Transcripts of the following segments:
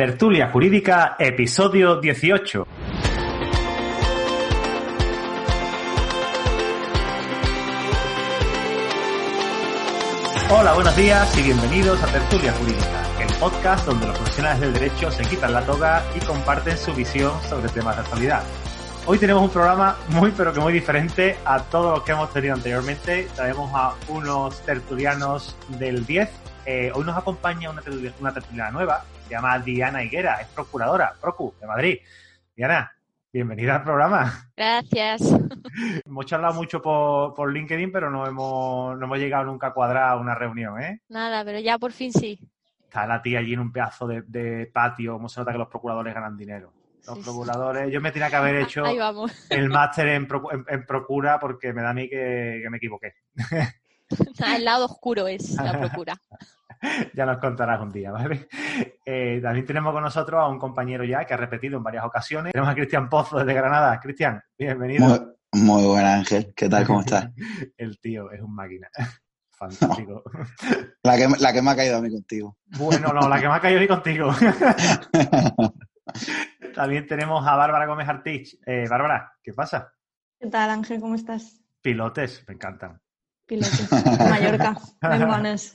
Tertulia Jurídica, episodio 18. Hola, buenos días y bienvenidos a Tertulia Jurídica, el podcast donde los profesionales del derecho se quitan la toga y comparten su visión sobre temas de actualidad. Hoy tenemos un programa muy pero que muy diferente a todos los que hemos tenido anteriormente. Traemos a unos tertulianos del 10. Eh, hoy nos acompaña una, una tertuliana nueva, se llama Diana Higuera, es procuradora, Procu, de Madrid. Diana, bienvenida al programa. Gracias. Hemos charlado mucho por, por LinkedIn, pero no hemos, no hemos llegado nunca a cuadrar una reunión, ¿eh? Nada, pero ya por fin sí. Está la tía allí en un pedazo de, de patio, como se nota que los procuradores ganan dinero. Los Sí, sí. procuradores, yo me tenía que haber hecho el máster en, en- en procura porque me da a mí que, que me equivoqué. El lado oscuro es la procura. ya nos contarás un día, ¿vale? Eh, también tenemos con nosotros a un compañero ya que ha repetido en varias ocasiones. Tenemos a Cristian Pozo desde Granada. Cristian, bienvenido. Muy, muy buena, Ángel. ¿Qué tal? ¿Cómo estás? El tío es un máquina. Fantástico. La que, la que me ha caído a mí contigo. Bueno, no, la que me ha caído hoy contigo. También tenemos a Bárbara Gómez Artich. Eh, Bárbara, ¿qué pasa? ¿Qué tal, Ángel? ¿Cómo estás? Pilotes, me encantan. Pilotes. Mallorca. Bengones.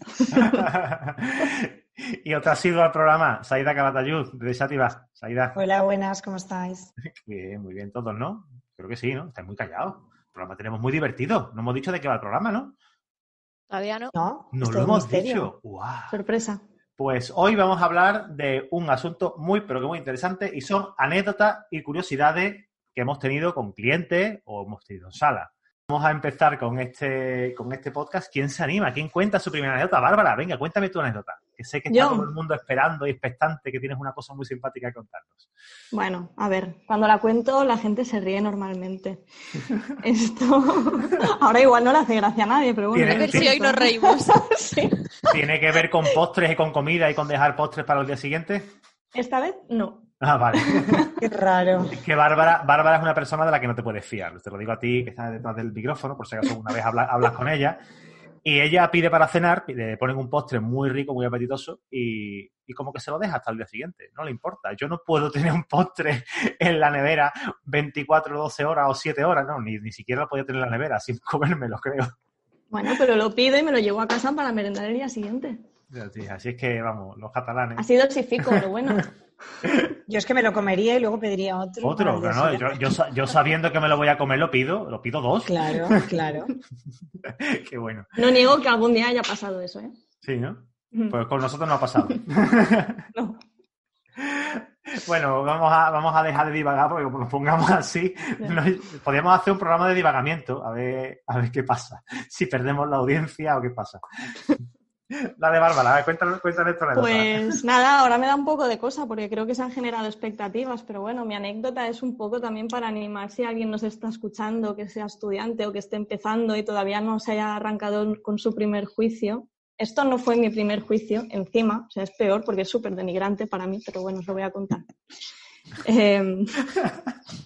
y otra ha sido al programa, Saida Cabatayud, de Sativa. Saida, Hola, buenas, ¿cómo estáis? bien, muy bien todos, ¿no? Creo que sí, ¿no? Estáis muy callados. El programa tenemos muy divertido. No hemos dicho de qué va el programa, ¿no? Todavía no. ¿No? No lo hemos misterio. dicho. ¡Guau! Sorpresa. Pues hoy vamos a hablar de un asunto muy, pero que muy interesante y son anécdotas y curiosidades que hemos tenido con clientes o hemos tenido en sala. Vamos a empezar con este, con este podcast. ¿Quién se anima? ¿Quién cuenta su primera anécdota? Bárbara, venga, cuéntame tu anécdota. Que sé que está Yo. todo el mundo esperando y expectante, que tienes una cosa muy simpática que contarnos. Bueno, a ver, cuando la cuento la gente se ríe normalmente. Esto ahora igual no le hace gracia a nadie, pero bueno. A ver si hoy nos reímos. Sí. ¿Tiene que ver con postres y con comida y con dejar postres para el día siguiente? Esta vez no. Ah, vale. Qué raro. Es que Bárbara, Bárbara es una persona de la que no te puedes fiar. Te lo digo a ti, que estás detrás del micrófono, por si acaso una vez habla- hablas con ella. Y ella pide para cenar, le ponen un postre muy rico, muy apetitoso, y, y como que se lo deja hasta el día siguiente. No le importa. Yo no puedo tener un postre en la nevera 24, 12 horas o 7 horas, no, ni, ni siquiera lo podía tener en la nevera sin comérmelo, creo. Bueno, pero lo pido y me lo llevo a casa para merendar el día siguiente. Sí, Así es que, vamos, los catalanes. Así dosifico, lo bueno. Yo es que me lo comería y luego pediría otro. Otro, pero no, yo, sabiendo que me lo voy a comer, lo pido, lo pido dos. Claro, claro. Qué bueno. No niego que algún día haya pasado eso, ¿eh? Sí, ¿no? Pues con nosotros no ha pasado. No. Bueno, vamos a, vamos a dejar de divagar porque nos pongamos así, no- podríamos hacer un programa de divagamiento, a ver, a ver qué pasa, si perdemos la audiencia o qué pasa. Dale, Bárbara, a ver, cuéntanos, cuéntanos tu anécdota. Pues nada, ahora me da un poco de cosa porque creo que se han generado expectativas, pero bueno, mi anécdota es un poco también para animar si alguien nos está escuchando, que sea estudiante o que esté empezando y todavía no se haya arrancado con su primer juicio. Esto no fue mi primer juicio, encima, o sea, es peor porque es súper denigrante para mí, pero bueno, os lo voy a contar. Eh,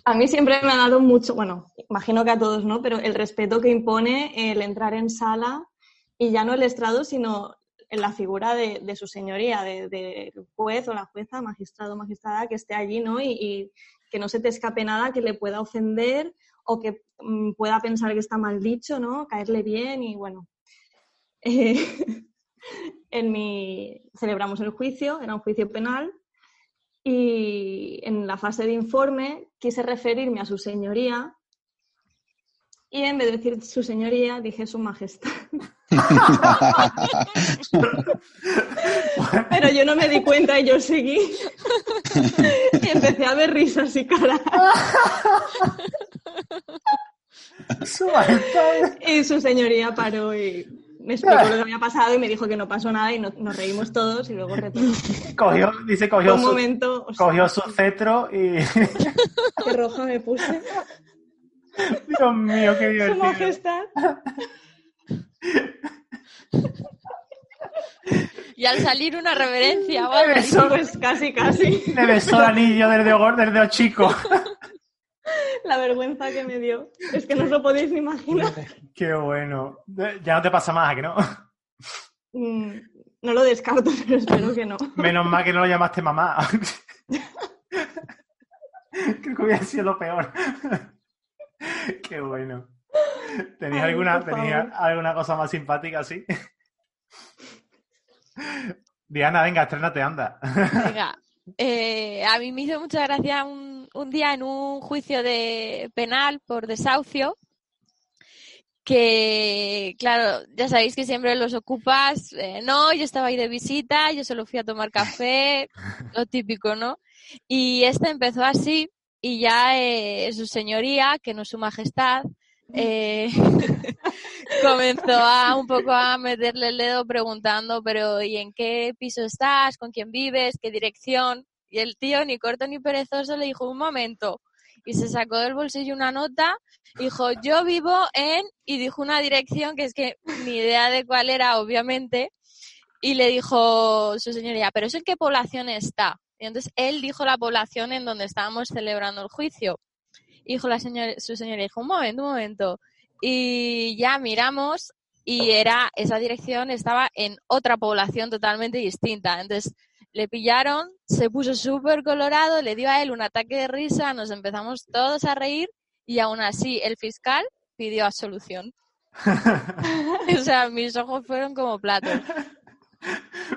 a mí siempre me ha dado mucho, bueno, imagino que a todos, ¿no? Pero el respeto que impone el entrar en sala y ya no el estrado, sino en la figura de, su señoría, del de, juez o la jueza, magistrado o magistrada que esté allí, ¿no? Y, y que no se te escape nada que le pueda ofender o que mm, pueda pensar que está mal dicho, ¿no? Caerle bien y bueno. Eh, en mi celebramos el juicio, era un juicio penal y en la fase de informe quise referirme a su señoría y en vez de decir su señoría dije su majestad. Pero yo no me di cuenta y yo seguí. y empecé a ver risas y caras. Su majestad. Y su señoría paró y me explicó lo que había pasado y me dijo que no pasó nada y no- nos reímos todos y luego. Cogió, dice, cogió un su, momento... o sea, cogió su cetro y... qué roja me puse. Dios mío, qué Su divertido. majestad. Y al salir una reverencia o algo. Eso, Pues casi, casi. le besó el anillo desde Ogor, desde o chico. La vergüenza que me dio. Es que no os lo podéis ni imaginar. Qué bueno. Ya no te pasa más, ¿a que no? Mm, No lo descarto, pero espero que no. Menos mal que no lo llamaste mamá. Creo que hubiera sido lo peor. Qué bueno. ¿Tenías Ay, alguna, favor. alguna cosa más simpática así? Diana, venga, estrénate, anda. Venga, eh, a mí me hizo mucha gracia un, un día en un juicio de penal por desahucio que, claro, ya sabéis que siempre los ocupas. eh, no, yo estaba ahí de visita, yo solo fui a tomar café, lo típico, ¿no? Y este empezó así y ya eh, su señoría, que no su majestad, eh, comenzó a un poco a meterle el dedo preguntando, pero ¿y en qué piso estás? ¿Con quién vives? ¿Qué dirección? Y el tío, ni corto ni perezoso, le dijo, un momento. Y se sacó del bolsillo una nota, dijo, yo vivo en, y dijo una dirección que es que ni idea de cuál era, obviamente, y le dijo su señoría, ¿pero eso en qué población está? Y entonces él dijo la población en donde estábamos celebrando el juicio. Dijo la señora, su señoría, dijo, un momento, un momento. Y ya miramos y era, esa dirección estaba en otra población totalmente distinta. Entonces le pillaron, se puso súper colorado, le dio a él un ataque de risa, nos empezamos todos a reír y aún así el fiscal pidió absolución. o sea, mis ojos fueron como platos.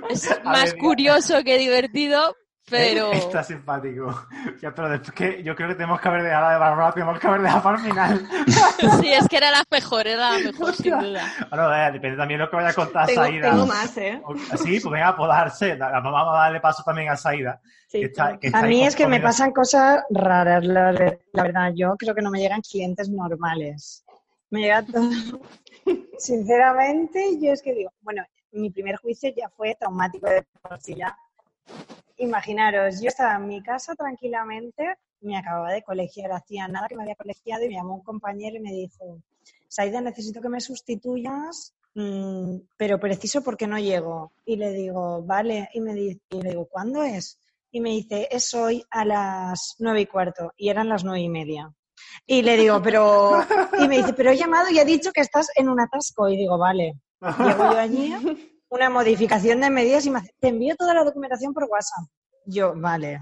Es más curioso que divertido, pero... Está simpático. Ya, pero después que yo creo que tenemos que haber dejado de Bárbara, tenemos que haber dejado para el final. Sí, es que era la mejor, era la mejor, sin duda. Bueno, eh, depende también de lo que vaya a contar Tengo, Saida. tengo más, ¿eh? Sí, pues venga, pues darse. La mamá vamos a darle paso también a Saida. Sí, que está- claro. que está A mí es que me pasan cosas raras, la, la verdad. Yo creo que no me llegan clientes normales. Me llega todo. Sinceramente, yo es que digo, bueno, mi primer juicio ya fue traumático de por sí ya. Imaginaros, yo estaba en mi casa tranquilamente, me acababa de colegiar, hacía nada que me había colegiado y me llamó un compañero y me dijo, Saida, necesito que me sustituyas, mm, pero preciso porque no llego. Y le digo, vale, y me dice, y le digo, ¿cuándo es? Y me dice, es hoy a las nueve y cuarto, y eran las nueve y media. Y le digo, pero, y me dice, pero he llamado y he dicho que estás en un atasco. Y digo, vale. Llego yo allí, una modificación de medidas y me hace, te envío toda la documentación por WhatsApp. Yo, vale.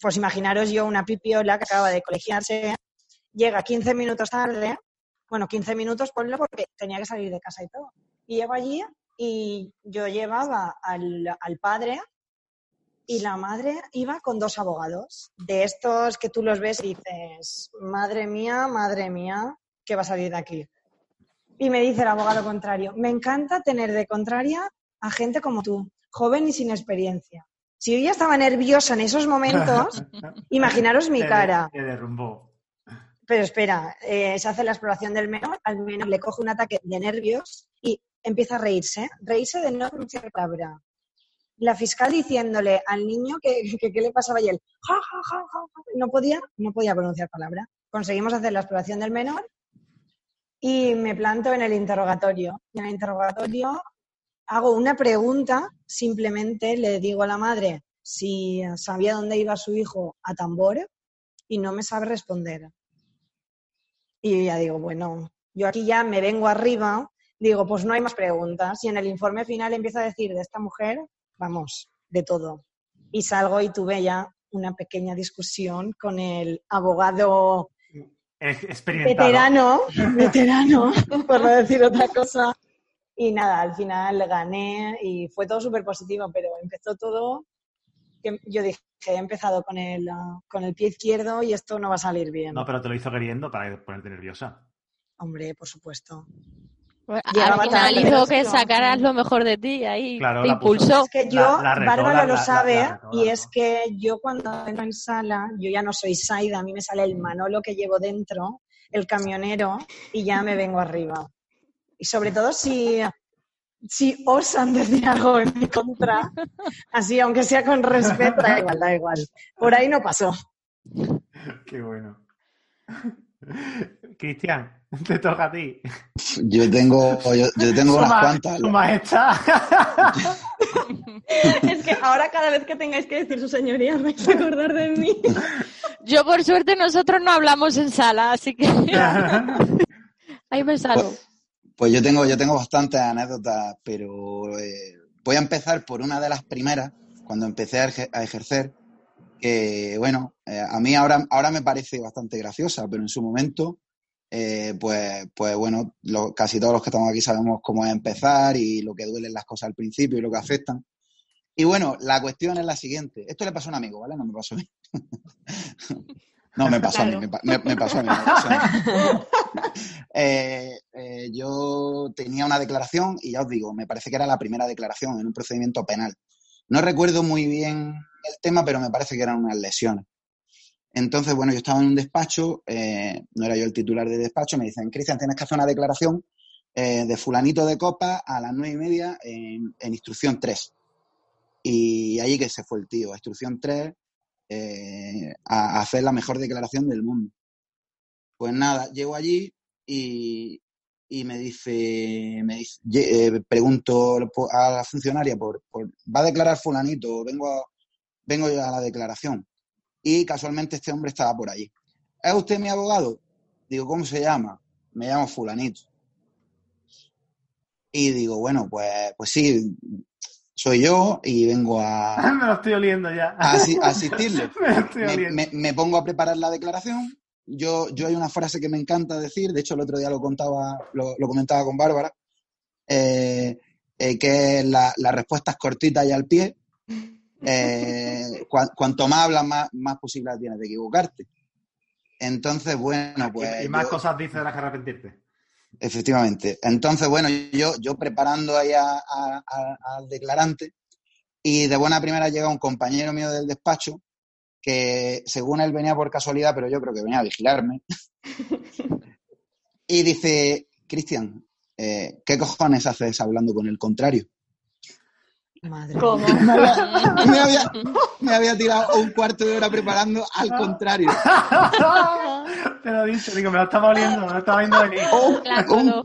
Pues imaginaros yo una pipiola que acaba de colegiarse, llega 15 minutos tarde, bueno, 15 minutos ponlo porque tenía que salir de casa y todo. Y llego allí y yo llevaba al, al padre y la madre iba con dos abogados, de estos que tú los ves y dices, madre mía, madre mía, ¿qué va a salir de aquí? Y me dice el abogado contrario, me encanta tener de contraria a gente como tú, joven y sin experiencia. Si yo ya estaba nerviosa en esos momentos, imaginaros mi cara. Derrumbó. Pero espera, eh, se hace la exploración del menor, al menor le coge un ataque de nervios y empieza a reírse, reírse de no pronunciar palabra. La fiscal diciéndole al niño que le pasaba y él, ja, ja, ja, ja, ja, no podía, no podía pronunciar palabra. Conseguimos hacer la exploración del menor y me planto en el interrogatorio. Y en el interrogatorio hago una pregunta, simplemente le digo a la madre si sabía dónde iba su hijo a tambor y no me sabe responder. Y yo ya digo, bueno, yo aquí ya me vengo arriba, digo, pues no hay más preguntas. Y en el informe final empiezo a decir de esta mujer, vamos, de todo. Y salgo y tuve ya una pequeña discusión con el abogado experimentado. veterano, veterano, por no decir otra cosa. Y nada, al final gané y fue todo súper positivo, pero empezó todo, que yo dije, he empezado con el, ah, con el pie izquierdo y esto no va a salir bien. No, pero te lo hizo queriendo para ponerte nerviosa. Hombre, por supuesto. Bueno, al final hizo que sacaras lo mejor de ti, ahí Claro, te la impulsó. Es que La- yo, la retó, Bárbara la- lo la- la- sabe, la retó, y la es retó. que yo cuando entro en sala, yo ya no soy Saida, a mí me sale el Manolo que llevo dentro, el camionero, y ya me vengo arriba. Y sobre todo si, si osan decir algo en mi contra, así, aunque sea con respeto, da igual, da igual. Por ahí no pasó. Qué bueno. Cristian, te toca a ti. Yo tengo, yo, yo tengo unas cuantas. Su majestad. Es que ahora cada vez que tengáis que decir su señoría vais a acordar de mí. Yo, por suerte, nosotros no hablamos en sala, así que ahí me salgo. Pues yo tengo, yo tengo bastantes anécdotas, pero eh, voy a empezar por una de las primeras, cuando empecé a ejercer, que bueno, eh, a mí ahora, ahora me parece bastante graciosa, pero en su momento, eh, pues, pues bueno, lo- casi todos los que estamos aquí sabemos cómo es empezar y lo que duelen las cosas al principio y lo que afectan. Y bueno, la cuestión es la siguiente. Esto le pasó a un amigo, ¿vale? No me pasó a mí. no, me pasó a mí, me, me- pasó a mí. me pasó a mí. Eh, eh, yo tenía una declaración y ya os digo, me parece que era la primera declaración en un procedimiento penal. No recuerdo muy bien el tema, pero me parece que eran unas lesiones. Entonces, bueno, yo estaba en un despacho, eh, no era yo el titular del despacho, me dicen, Cristian, tienes que hacer una declaración de fulanito de copa a las nueve y media en, en instrucción 3. Y ahí que se fue el tío, a instrucción 3, eh, a, hacer la mejor declaración del mundo. Pues nada, llego allí y, y me dice, me dice eh, pregunto a la funcionaria por, ¿va a declarar fulanito? Vengo, vengo yo a la declaración. Y casualmente este hombre estaba por allí. ¿Es usted mi abogado? Digo, ¿cómo se llama? Me llamo fulanito. Y digo, bueno, pues, pues sí, soy yo y vengo a, Me lo estoy oliendo ya. a asi- a asistirle Me lo estoy me, oliendo. me- me pongo a preparar la declaración. Yo, yo hay una frase que me encanta decir, de hecho el otro día lo contaba, lo, lo comentaba con Bárbara, eh, eh, que es la, las respuestas cortitas y al pie. Eh, cua- cuanto más hablas, más, más posibilidades tienes de equivocarte. Entonces, bueno, pues. y, y más yo- cosas dices de las que arrepentirte. Efectivamente. Entonces, bueno, yo, yo preparando ahí a- a- a- al declarante y de buena primera llega un compañero mío del despacho que según él venía por casualidad, pero yo creo que venía a vigilarme. y dice, Cristian, eh, ¿qué cojones haces hablando con el contrario? Madre ¿Cómo? mía. Me había, me había- me había tirado un cuarto de hora preparando al contrario. Te lo he dicho, digo, me lo estaba oliendo, me lo estaba viendo venir. Un- coló.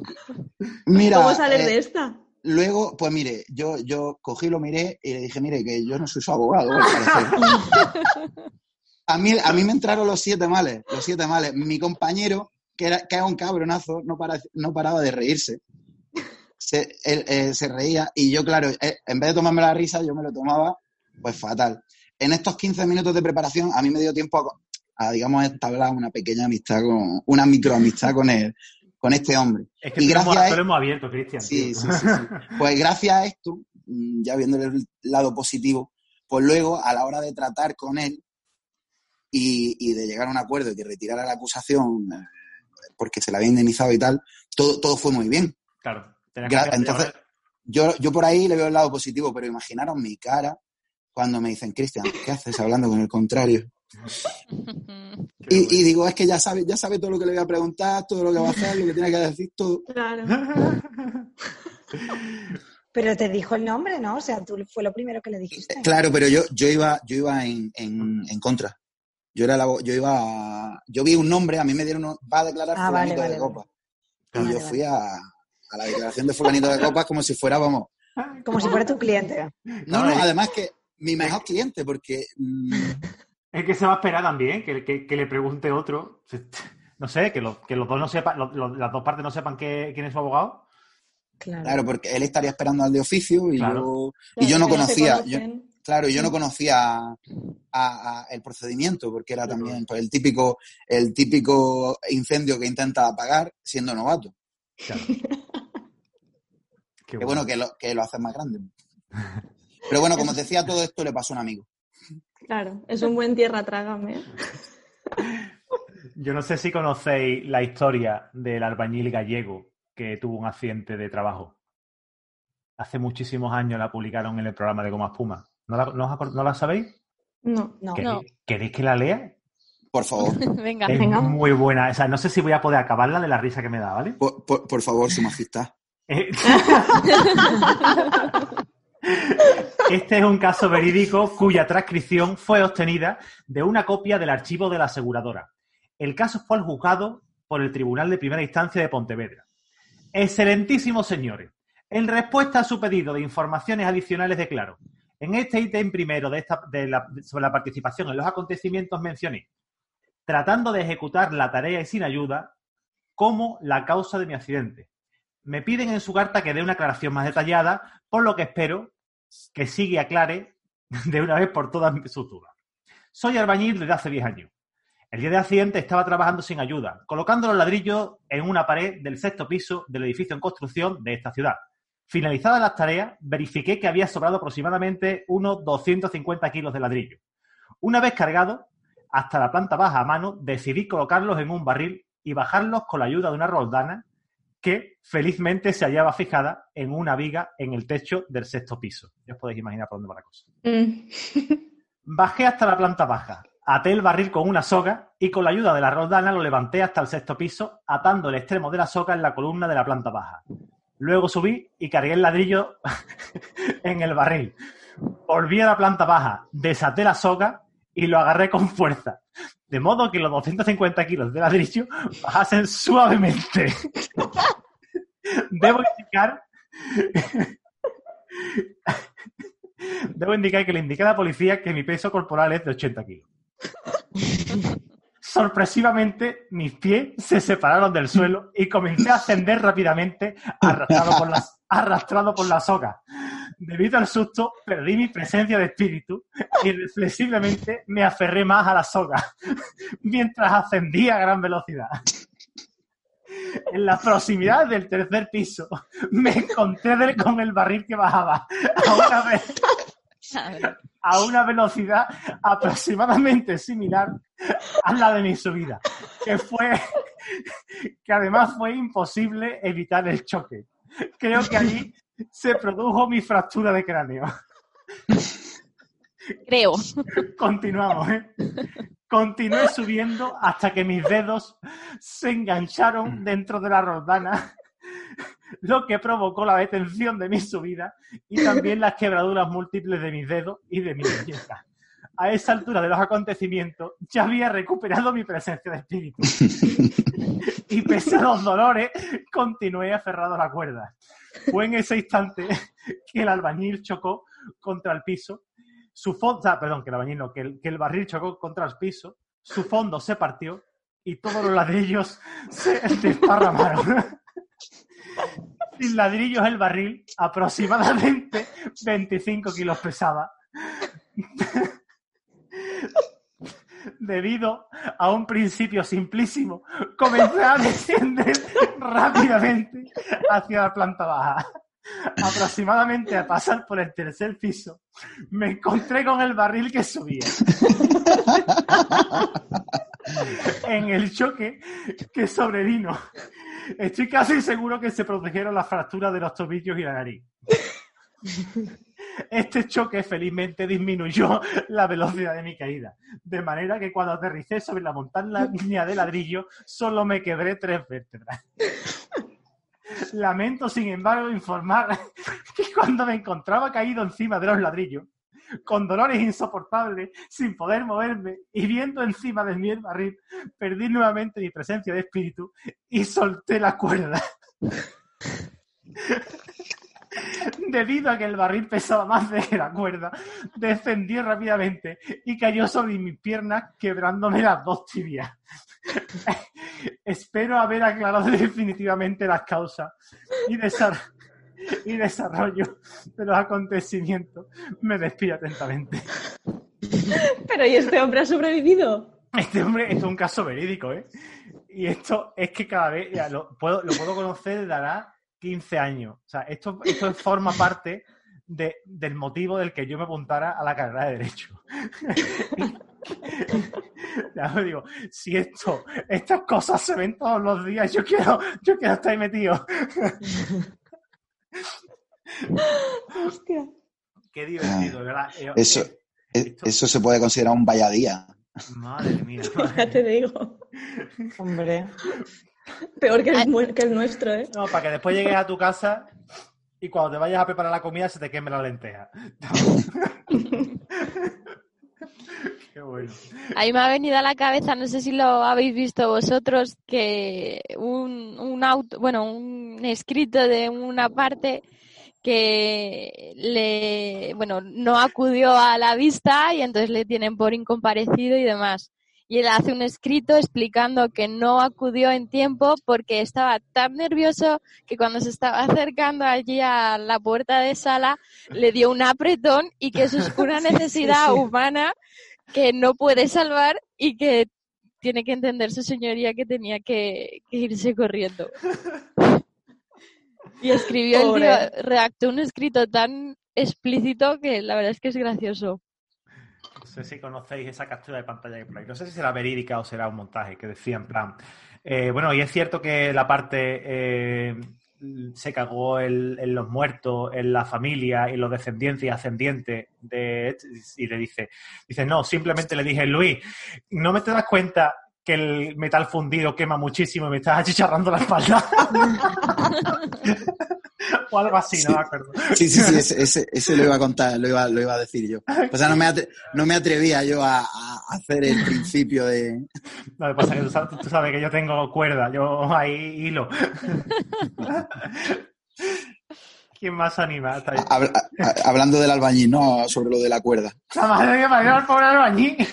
mira, ¿Cómo sales eh, de esta? Luego, pues mire, yo, yo cogí, lo miré y le dije, mire, que yo no soy su abogado. A mí, a mí me entraron los siete males, los siete males. Mi compañero, que era, que era un cabronazo, no, para- no paraba de reírse. Se, él, eh, se reía y yo, claro, eh, en vez de tomarme la risa, yo me lo tomaba, pues fatal. En estos 15 minutos de preparación, a mí me dio tiempo a, a, digamos, entablar una pequeña amistad, con una microamistad con, el, con este hombre. Es que Y gracias a- abierto, Cristian. Sí, sí, sí, sí. Pues gracias a esto, mm, ya viendo el lado positivo, pues luego a la hora de tratar con él y, y de llegar a un acuerdo y que retirara la acusación eh, porque se la había indemnizado y tal, todo, todo fue muy bien. Claro. Gra- entonces- Yo, yo por ahí le veo el lado positivo, pero imaginaros mi cara cuando me dicen, Cristian, ¿qué haces hablando con el contrario? Y, bueno. y digo, es que ya sabe, ya sabe todo lo que le voy a preguntar, todo lo que va a hacer, lo que tiene que decir, todo. Claro. Pero te dijo el nombre, ¿no? O sea, tú fue lo primero que le dijiste. Claro, pero yo, yo iba, yo iba en, en, en contra. Yo era la, yo iba a- yo vi un nombre, a mí me dieron un- va a declarar Ah, vale, vale, de vale. copa. Ah, y vale, yo fui a, a la declaración de fulanito de copas como si fuera, vamos. Como si fuera tu cliente. No, no, además que mi mejor cliente, porque mm, Es que se va a esperar también que, que- que le pregunte otro. No sé, que los, que los dos no sepan, los- los- las dos partes no sepan que- quién es su abogado. Claro. claro, porque él estaría esperando al de oficio y Claro. yo, y yo no conocía, yo- claro, yo no conocía a- a- el procedimiento, porque era también pues, el típico, el típico incendio que intenta apagar siendo novato. Claro. Qué Que bueno, que lo, que lo hace más grande. Pero bueno, como os decía, todo esto le pasó a un amigo. Claro, es un buen tierra trágame. Yo no sé si conocéis la historia del albañil gallego que tuvo un accidente de trabajo. Hace muchísimos años la publicaron en el programa de Goma Espuma. ¿No la, no no la sabéis? No. No. ¿Queréis, No. queréis que la lea? Por favor, Venga. Es Venga. muy buena. O sea, no sé si voy a poder acabarla de la risa que me da, ¿vale? por, por- por favor, su majestad. Este es un caso verídico cuya transcripción fue obtenida de una copia del archivo de la aseguradora. El caso fue al juzgado por el Tribunal de Primera Instancia de Pontevedra. Excelentísimos señores, en respuesta a su pedido de informaciones adicionales declaro, en este ítem primero de esta, sobre la participación en los acontecimientos mencioné, tratando de ejecutar la tarea y sin ayuda, como la causa de mi accidente. Me piden en su carta que dé una aclaración más detallada, por lo que espero que sigue a Clare de una vez por todas sus dudas. Soy albañil desde hace 10 años. El día del accidente estaba trabajando sin ayuda, colocando los ladrillos en una pared del sexto piso del edificio en construcción de esta ciudad. Finalizadas las tareas, verifiqué que había sobrado aproximadamente unos 250 kilos de ladrillo. Una vez cargado, hasta la planta baja a mano, decidí colocarlos en un barril y bajarlos con la ayuda de una roldana que felizmente se hallaba fijada en una viga en el techo del sexto piso. Ya os podéis imaginar por dónde va la cosa. Bajé hasta la planta baja, até el barril con una soga y con la ayuda de la roldana lo levanté hasta el sexto piso, atando el extremo de la soga en la columna de la planta baja. Luego subí y cargué el ladrillo en el barril. Volví a la planta baja, desaté la soga y lo agarré con fuerza. De modo que los 250 kilos de ladrillo bajasen suavemente. Debo indicar. Debo indicar que le indiqué a la policía que mi peso corporal es de 80 kilos. Sorpresivamente, mis pies se separaron del suelo y comencé a ascender rápidamente, arrastrado por, las, arrastrado por la soga. Debido al susto, perdí mi presencia de espíritu y reflexivamente me aferré más a la soga, mientras ascendía a gran velocidad. En la proximidad del tercer piso, me encontré con el barril que bajaba a una a una velocidad aproximadamente similar a la de mi subida, que fue que además fue imposible evitar el choque. Creo que allí se produjo mi fractura de cráneo. Creo. Continuamos, ¿eh? Continué subiendo hasta que mis dedos se engancharon dentro de la roldana lo que provocó la detención de mi subida y también las quebraduras múltiples de mis dedos y de mi muñeca. A esa altura de los acontecimientos ya había recuperado mi presencia de espíritu. Y pese a los dolores, continué aferrado a la cuerda. Fue en ese instante que el albañil chocó contra el piso. Su fondo, perdón, que el albañil no, que el, que el barril chocó contra el piso. Su fondo se partió y todos los ladrillos se desparramaron. Sin ladrillos el barril, aproximadamente 25 kilos pesaba. Debido a un principio simplísimo, comencé a descender rápidamente hacia la planta baja. Aproximadamente a pasar por el tercer piso, me encontré con el barril que subía. en el choque que sobrevino Estoy casi seguro que se protegieron las fracturas de los tobillos y la nariz. Este choque felizmente disminuyó la velocidad de mi caída, de manera que cuando aterricé sobre la montaña de ladrillo solo me quebré tres vértebras. Lamento, sin embargo, informar que cuando me encontraba caído encima de los ladrillos, con dolores insoportables, sin poder moverme y viendo encima de mí el barril, perdí nuevamente mi presencia de espíritu y solté la cuerda. Debido a que el barril pesaba más de la cuerda, descendí rápidamente y cayó sobre mis piernas, quebrándome las dos tibias. Espero haber aclarado definitivamente las causas y desarrollo y desarrollo de los acontecimientos, me despido atentamente. Pero ¿y este hombre ha sobrevivido? Este hombre es un caso verídico, ¿eh? Y esto es que cada vez lo, puedo, lo puedo conocer desde 15 años. O sea, esto, esto forma parte de, del motivo del que yo me apuntara a la carrera de Derecho. ya lo digo, si esto, estas cosas se ven todos los días, yo quiero, yo quiero estar ahí metido. Hostia. Qué divertido, ¿verdad? Eh, Eso, eh, eh, esto- eso se puede considerar un valladía. Madre mía. Ya te digo. Hombre. Peor que el, mu- que el nuestro, ¿eh? No, para que después llegues a tu casa y cuando te vayas a preparar la comida se te queme la lenteja. Qué bueno. Ahí me ha venido a la cabeza, no sé si lo habéis visto vosotros, que un, un auto, bueno, un escrito de una parte que le, bueno, no acudió a la vista y entonces le tienen por incomparecido y demás. Y él hace un escrito explicando que no acudió en tiempo porque estaba tan nervioso que cuando se estaba acercando allí a la puerta de sala le dio un apretón y que eso es una necesidad humana que no puede salvar y que tiene que entender su señoría que tenía que, que irse corriendo. Y escribió el tío, redactó un escrito tan explícito que la verdad es que es gracioso. No sé si conocéis esa captura de pantalla que por ahí. No sé si será verídica o será un montaje que decía en plan. eh, bueno, y es cierto que la parte eh, se cagó el- en los muertos, en la familia y los descendientes y ascendientes de y le dice, dice, no, simplemente le dije, Luis, ¿no me te das cuenta que el metal fundido quema muchísimo y me estás achicharrando la espalda? o algo así, no me acuerdo. Sí, sí, sí, ese, ese, ese lo iba a contar, lo iba, lo iba a decir yo. O sea, no me, atre- no me atrevía yo a, a hacer el principio de... No, lo que pasa es que tú sabes, tú sabes que yo tengo cuerda, yo ahí hilo. ¿Quién más anima? Hablando del albañil, no sobre lo de la cuerda. La madre mía, me dio al pobre albañil.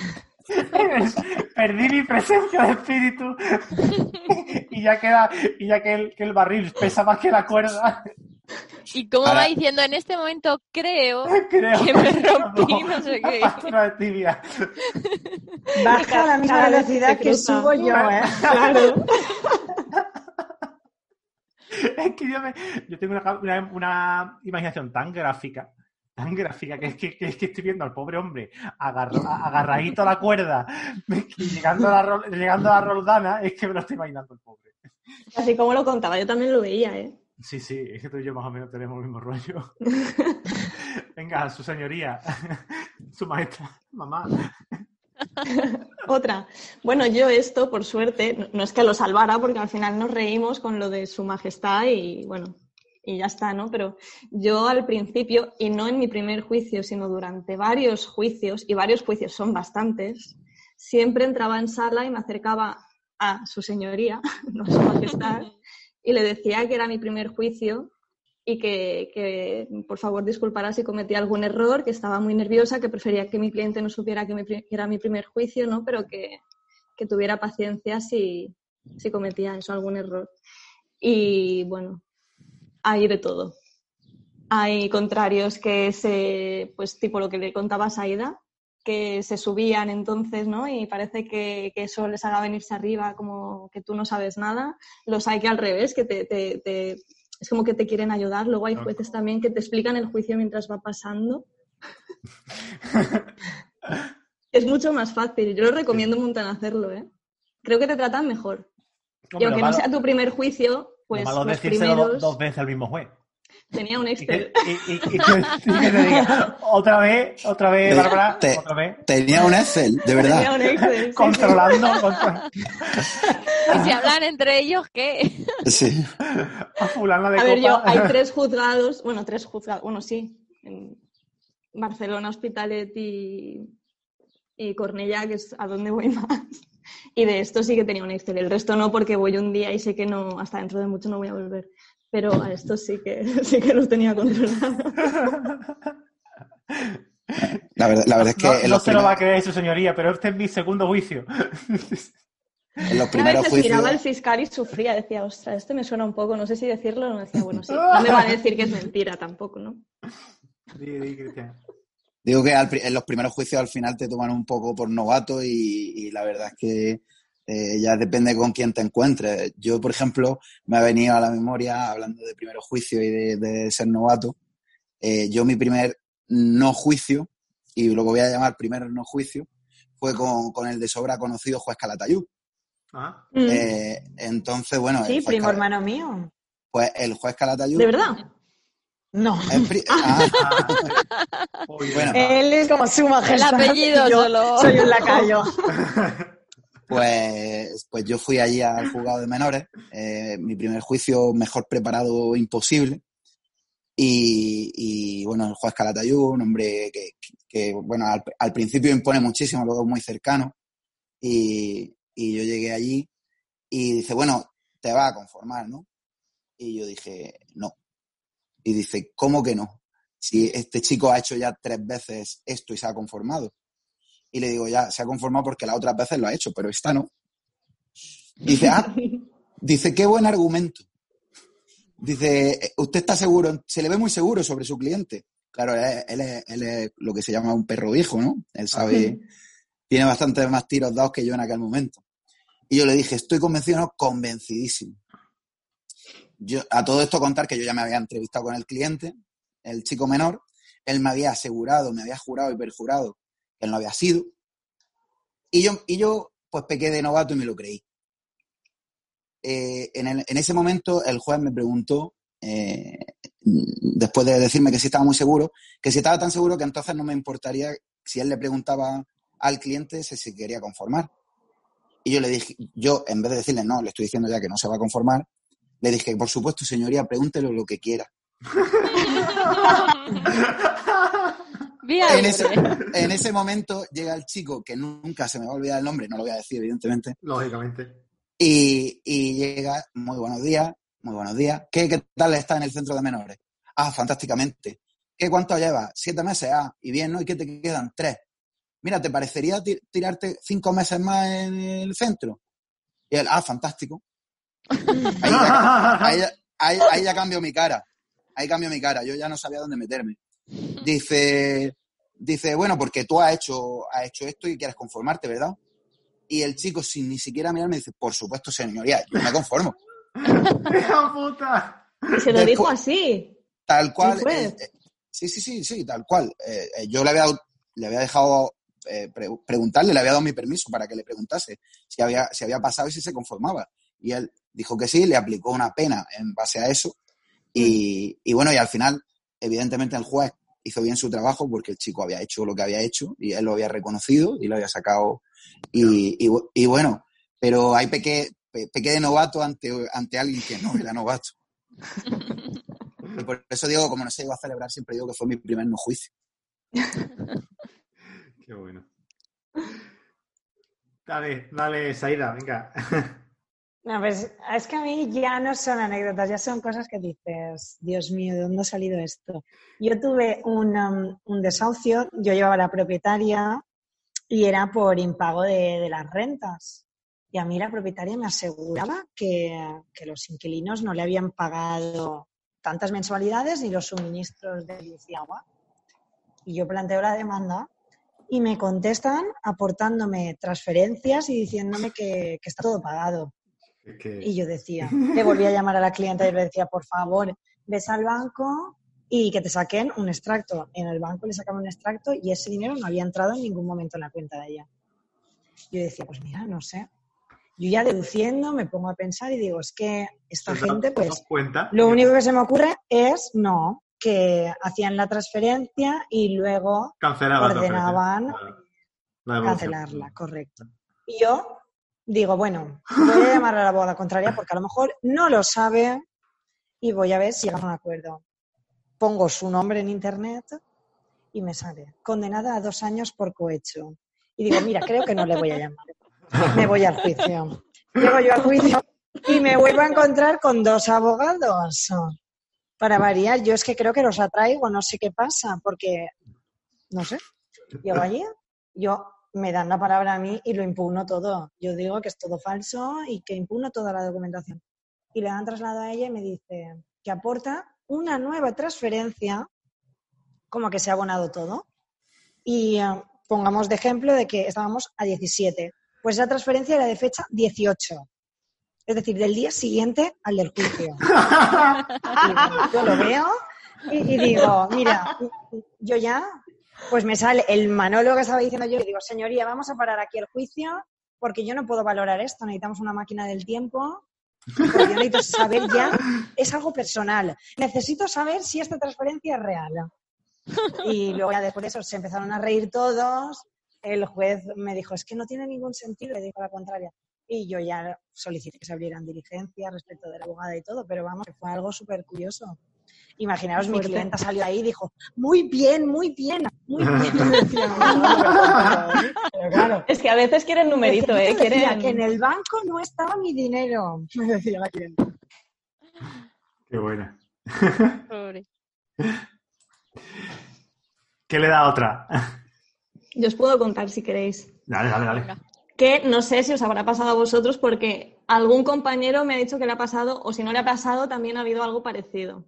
Perdí mi presencia de espíritu. y ya queda, y ya que el, que el barril pesa más que la cuerda, Y como Ahora- va diciendo, en este momento creo creo que me rompí, no sé qué. Tibia. Baja a la misma velocidad que subo yo, ¿eh? Claro. Es que yo, me- yo tengo una, una- una imaginación tan gráfica, tan gráfica, que es que, que que estoy viendo al pobre hombre agarro- a- agarradito a la cuerda, llegando a la, llegando a la roldana, es que me lo estoy imaginando el pobre. Así como lo contaba, yo también lo veía, ¿eh? Sí, sí, es que tú y yo más o menos tenemos el mismo rollo. Venga, su señoría, su maestra, mamá. Otra. Bueno, yo esto, por suerte, no es que lo salvara, porque al final nos reímos con lo de su majestad y bueno, y ya está, ¿no? Pero yo al principio, y no en mi primer juicio, sino durante varios juicios, y varios juicios son bastantes, siempre entraba en sala y me acercaba a su señoría, no a su majestad, y le decía que era mi primer juicio y que, que, por favor disculpara si cometía algún error, que estaba muy nerviosa, que prefería que mi cliente no supiera que, mi que era mi primer juicio, ¿no? pero que, que tuviera paciencia si, si cometía eso, algún error. Y bueno, hay de todo. Hay contrarios que se, pues tipo lo que le contaba Saida, que se subían entonces, ¿no? Y parece que, que eso les haga venirse arriba, como que tú no sabes nada. Los hay que al revés, que te, te- te- es como que te quieren ayudar. Luego hay jueces también que te explican el juicio mientras va pasando. es mucho más fácil. Yo lo recomiendo un montón hacerlo, ¿eh? Creo que te tratan mejor. y aunque no sea tu primer juicio, lo pues malo los decírselo do- primeros dos veces al mismo juez. tenía un Excel. y- y- y que- y que te diga, otra vez, otra vez, Te- Bárbara, te- otra vez, Tenía un Excel, de Tenía verdad. un Excel. sí, sí. controlando, contra- Y si hablan entre ellos, ¿qué? Sí. a fulana de A ver, yo, hay tres juzgados, bueno, tres juzgados, bueno, sí, en Barcelona, Hospitalet y, y Cornellà, que es a donde voy más. Y de esto sí que tenía un Excel, el resto no, porque voy un día y sé que no, hasta dentro de mucho no voy a volver. Pero a estos sí que, sí que los tenía controlados. La verdad, la verdad es que no, no se lo va a creer su señoría, pero este es mi segundo juicio. en los A primeros veces juicios. miraba al fiscal y sufría, decía, ostras, este me suena un poco, no sé si decirlo o no decía, bueno, sí, no me va a decir que es mentira tampoco, ¿no? Di, di, Cristian. Digo que al en los primeros juicios al final te toman un poco por novato y, y la verdad es que eh, ya depende con quién te encuentres. Yo, por ejemplo, me ha venido a la memoria, hablando de primeros juicios y de, de ser novato, eh, yo mi primer no juicio, y lo que voy a llamar primer no juicio, fue con, con el de sobra conocido juez Calatayud. Ah, Mm. Eh, entonces, bueno, Sí, primo hermano mío. pues el juez Calatayud... ¿De verdad? No. es pri- ah, Bueno. Él es como su El majestad. apellido y yo solo. Soy un lacayo. Pues, pues yo fui allí al juzgado de menores, eh, mi primer juicio mejor preparado imposible. Y, y, bueno, el juez Calatayud, un hombre que, que, bueno, al, al principio impone muchísimo, luego muy cercano. Y, y yo llegué allí y dice, bueno, te vas a conformar, ¿no? Y yo dije, no. Y dice, ¿cómo que no? Si este chico ha hecho ya tres veces esto y se ha conformado. Y le digo, ya, se ha conformado porque las otras veces lo ha hecho, pero esta no. Dice, ah, dice, qué buen argumento. Dice, usted está seguro, se le ve muy seguro sobre su cliente. Claro, él, es, lo que se llama un perro viejo, ¿no? Él sabe, tiene bastante más tiros dados que yo en aquel momento. Y yo le dije, estoy convencido, no, convencidísimo. Yo, a todo esto contar que yo ya me había entrevistado con el cliente, el chico menor, él me había asegurado, me había jurado y perjurado que él no había sido. Y yo, y yo pues pequé de novato y me lo creí. Eh, en, ese momento el juez me preguntó, eh, después de decirme que sí estaba muy seguro, que si estaba tan seguro que entonces no me importaría si él le preguntaba al cliente si se quería conformar. Y yo le dije, yo en vez de decirle no, le estoy diciendo ya que no se va a conformar, le dije, por supuesto, señoría, pregúntelo lo que quiera. en, ese, en ese momento llega el chico, que nunca se me va a olvidar el nombre, no lo voy a decir, evidentemente. Lógicamente. Y, llega, muy buenos días, muy buenos días. ¿Qué, ¿Qué, tal está en el centro de menores? Ah, fantásticamente. ¿Qué cuánto lleva? Siete meses, ah, y bien, ¿no? ¿Y qué te quedan? Tres. Mira, ¿te parecería tirarte cinco meses más en el centro? Y él, ah, fantástico. Ahí ya, ahí ya cambió mi cara. Ahí cambió mi cara. Yo ya no sabía dónde meterme. Dice, dice, bueno, porque tú has hecho, has hecho esto y quieres conformarte, ¿verdad? Y el chico, sin ni siquiera mirarme, dice, por supuesto, señoría, yo me conformo. puta! Se lo dijo así. Tal cual. Eh, eh, sí, sí, sí, sí, tal cual. Eh, yo le había, le había dejado preguntarle, le había dado mi permiso para que le preguntase si había, si había pasado y si se conformaba. Y él dijo que sí, le aplicó una pena en base a eso. Y, y bueno, y al final, evidentemente, el juez hizo bien su trabajo porque el chico había hecho lo que había hecho y él lo había reconocido y lo había sacado. Y, y, bueno, pero hay peque, peque de novato ante, ante alguien que no era novato. y por eso digo, como no se iba a celebrar, siempre digo que fue mi primer no juicio. Qué bueno. Dale, dale, Saida, venga. No, pues es que a mí ya no son anécdotas, ya son cosas que dices, Dios mío, ¿de dónde ha salido esto? Yo tuve un, um, un desahucio, yo llevaba la propietaria y era por impago de, las rentas. Y a mí la propietaria me aseguraba que, que, los inquilinos no le habían pagado tantas mensualidades ni los suministros de luz y agua. Y yo planteo la demanda y me contestan aportándome transferencias y diciéndome que, que está todo pagado. Y yo decía, le volví a llamar a la clienta y le decía, por favor, ves al banco y que te saquen un extracto. En el banco le sacaban un extracto y ese dinero no había entrado en ningún momento en la cuenta de ella. Yo decía, pues mira, no sé. Yo ya deduciendo me pongo a pensar y digo, es que esta gente, pues, lo único que se me ocurre es, no, que hacían la transferencia y luego ordenaban cancelarla, correcto. Y yo digo, bueno, voy a llamar a la boda contraria porque a lo mejor no lo sabe y voy a ver si llegamos a un acuerdo. Pongo su nombre en internet y me sale, condenada a dos años por cohecho. Y digo, mira, creo que no le voy a llamar. Me voy al juicio. Llego yo al juicio y me vuelvo a encontrar con dos abogados. Para variar, yo es que creo que los atraigo, no sé qué pasa, porque, no sé, llego allí, yo me dan la palabra a mí y lo impugno todo. Yo digo que es todo falso y que impugno toda la documentación. Y le dan traslado a ella y me dice que aporta una nueva transferencia, como que se ha abonado todo. Y eh, pongamos de ejemplo de que estábamos a 17. Pues esa transferencia era de fecha 18. Es decir, del día siguiente al del juicio. yo lo veo y, y digo, mira, yo ya pues me sale el Manolo que estaba diciendo yo y digo, señoría, vamos a parar aquí el juicio porque yo no puedo valorar esto, necesitamos una máquina del tiempo. Porque yo necesito saber ya, es algo personal. Necesito saber si esta transferencia es real. Y luego ya después de eso se empezaron a reír todos. El juez me dijo, es que no tiene ningún sentido, le dijo la contraria. Y yo ya solicité que se abrieran diligencias respecto de la abogada y todo, pero vamos, fue algo súper curioso. Imaginaos, mi clienta salió ahí y dijo, muy bien, muy bien, muy bien. Claro, es que a veces quieren numerito, ¿eh? Quieren... que en el banco no estaba mi dinero, me decía la clienta. Qué buena. ¿Qué le da otra? Yo os puedo contar si queréis. Dale, dale, dale. Que no sé si os habrá pasado a vosotros porque algún compañero me ha dicho que le ha pasado o si no le ha pasado también ha habido algo parecido.